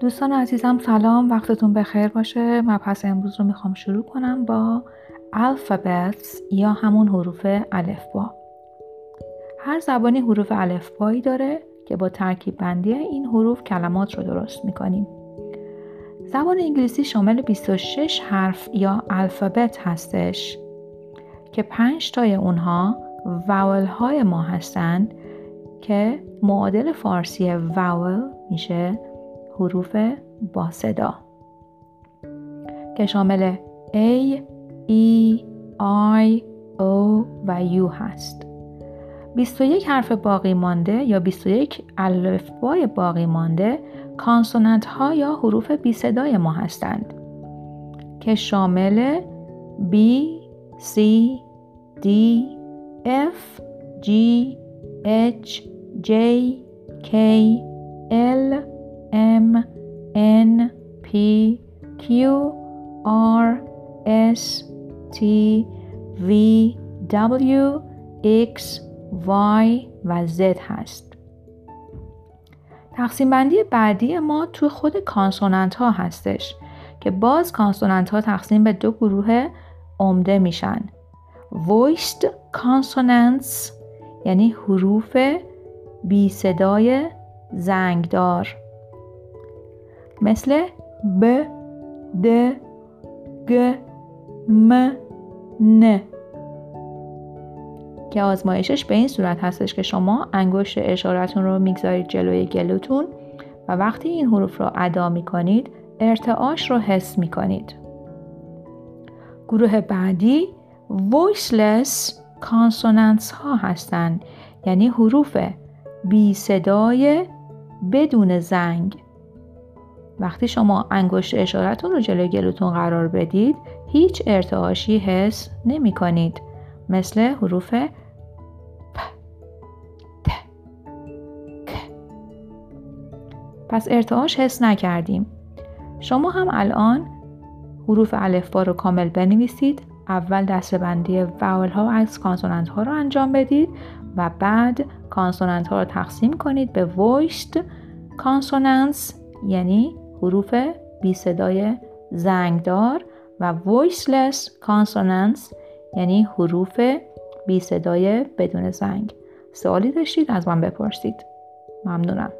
دوستان عزیزم سلام. وقتتون بخیر باشه. مبحث امروز رو می‌خوام شروع کنم با الفابتس یا همون حروف الفبا. هر زبانی حروف الفبایی داره که با ترکیب بندی این حروف کلمات رو درست می‌کنیم. زبان انگلیسی شامل 26 حرف یا الفابت هستش که پنج تای اونها واول های ما هستند که معادل فارسی واول میشه حروف با صدا که شامل A, E, I, O و U هست. 21 حرف باقی مانده یا 21 الفبای باقی مانده کانسوننت ها یا حروف بی صدای ما هستند که شامل B, C, D, F, G, H, J, K, L, M, N, P, Q, R, S, T, V, W, X, Y و Z هست. تقسیم بندی بعدی ما تو خود consonant ها هستش که باز consonant ها تقسیم به دو گروه عمده میشن. voiced consonants یعنی حروف بی صدای زنگدار مثل ب د گ م ن که آزمایشش به این صورت هستش که شما انگشت اشارتون رو می‌گذارید جلوی گلوتون و وقتی این حروف رو ادا می‌کنید ارتعاش رو حس می‌کنید. گروه بعدی voiceless consonants ها هستند یعنی حروف بی صدای بدون زنگ. وقتی شما انگشت اشارتون رو جلوی گلوتون قرار بدید هیچ ارتعاشی حس نمی کنید. مثل حروف پ ت ک. پس ارتعاش حس نکردیم. شما هم الان حروف الفبا رو کامل بنویسید اول دسته بندی vowel ها از consonant ها رو انجام بدید و بعد consonant ها رو تقسیم کنید به voiced consonants یعنی حروف بی صدای زنگدار و voiceless consonants یعنی حروف بی صدای بدون زنگ. سوالی داشتید از من بپرسید. ممنونم.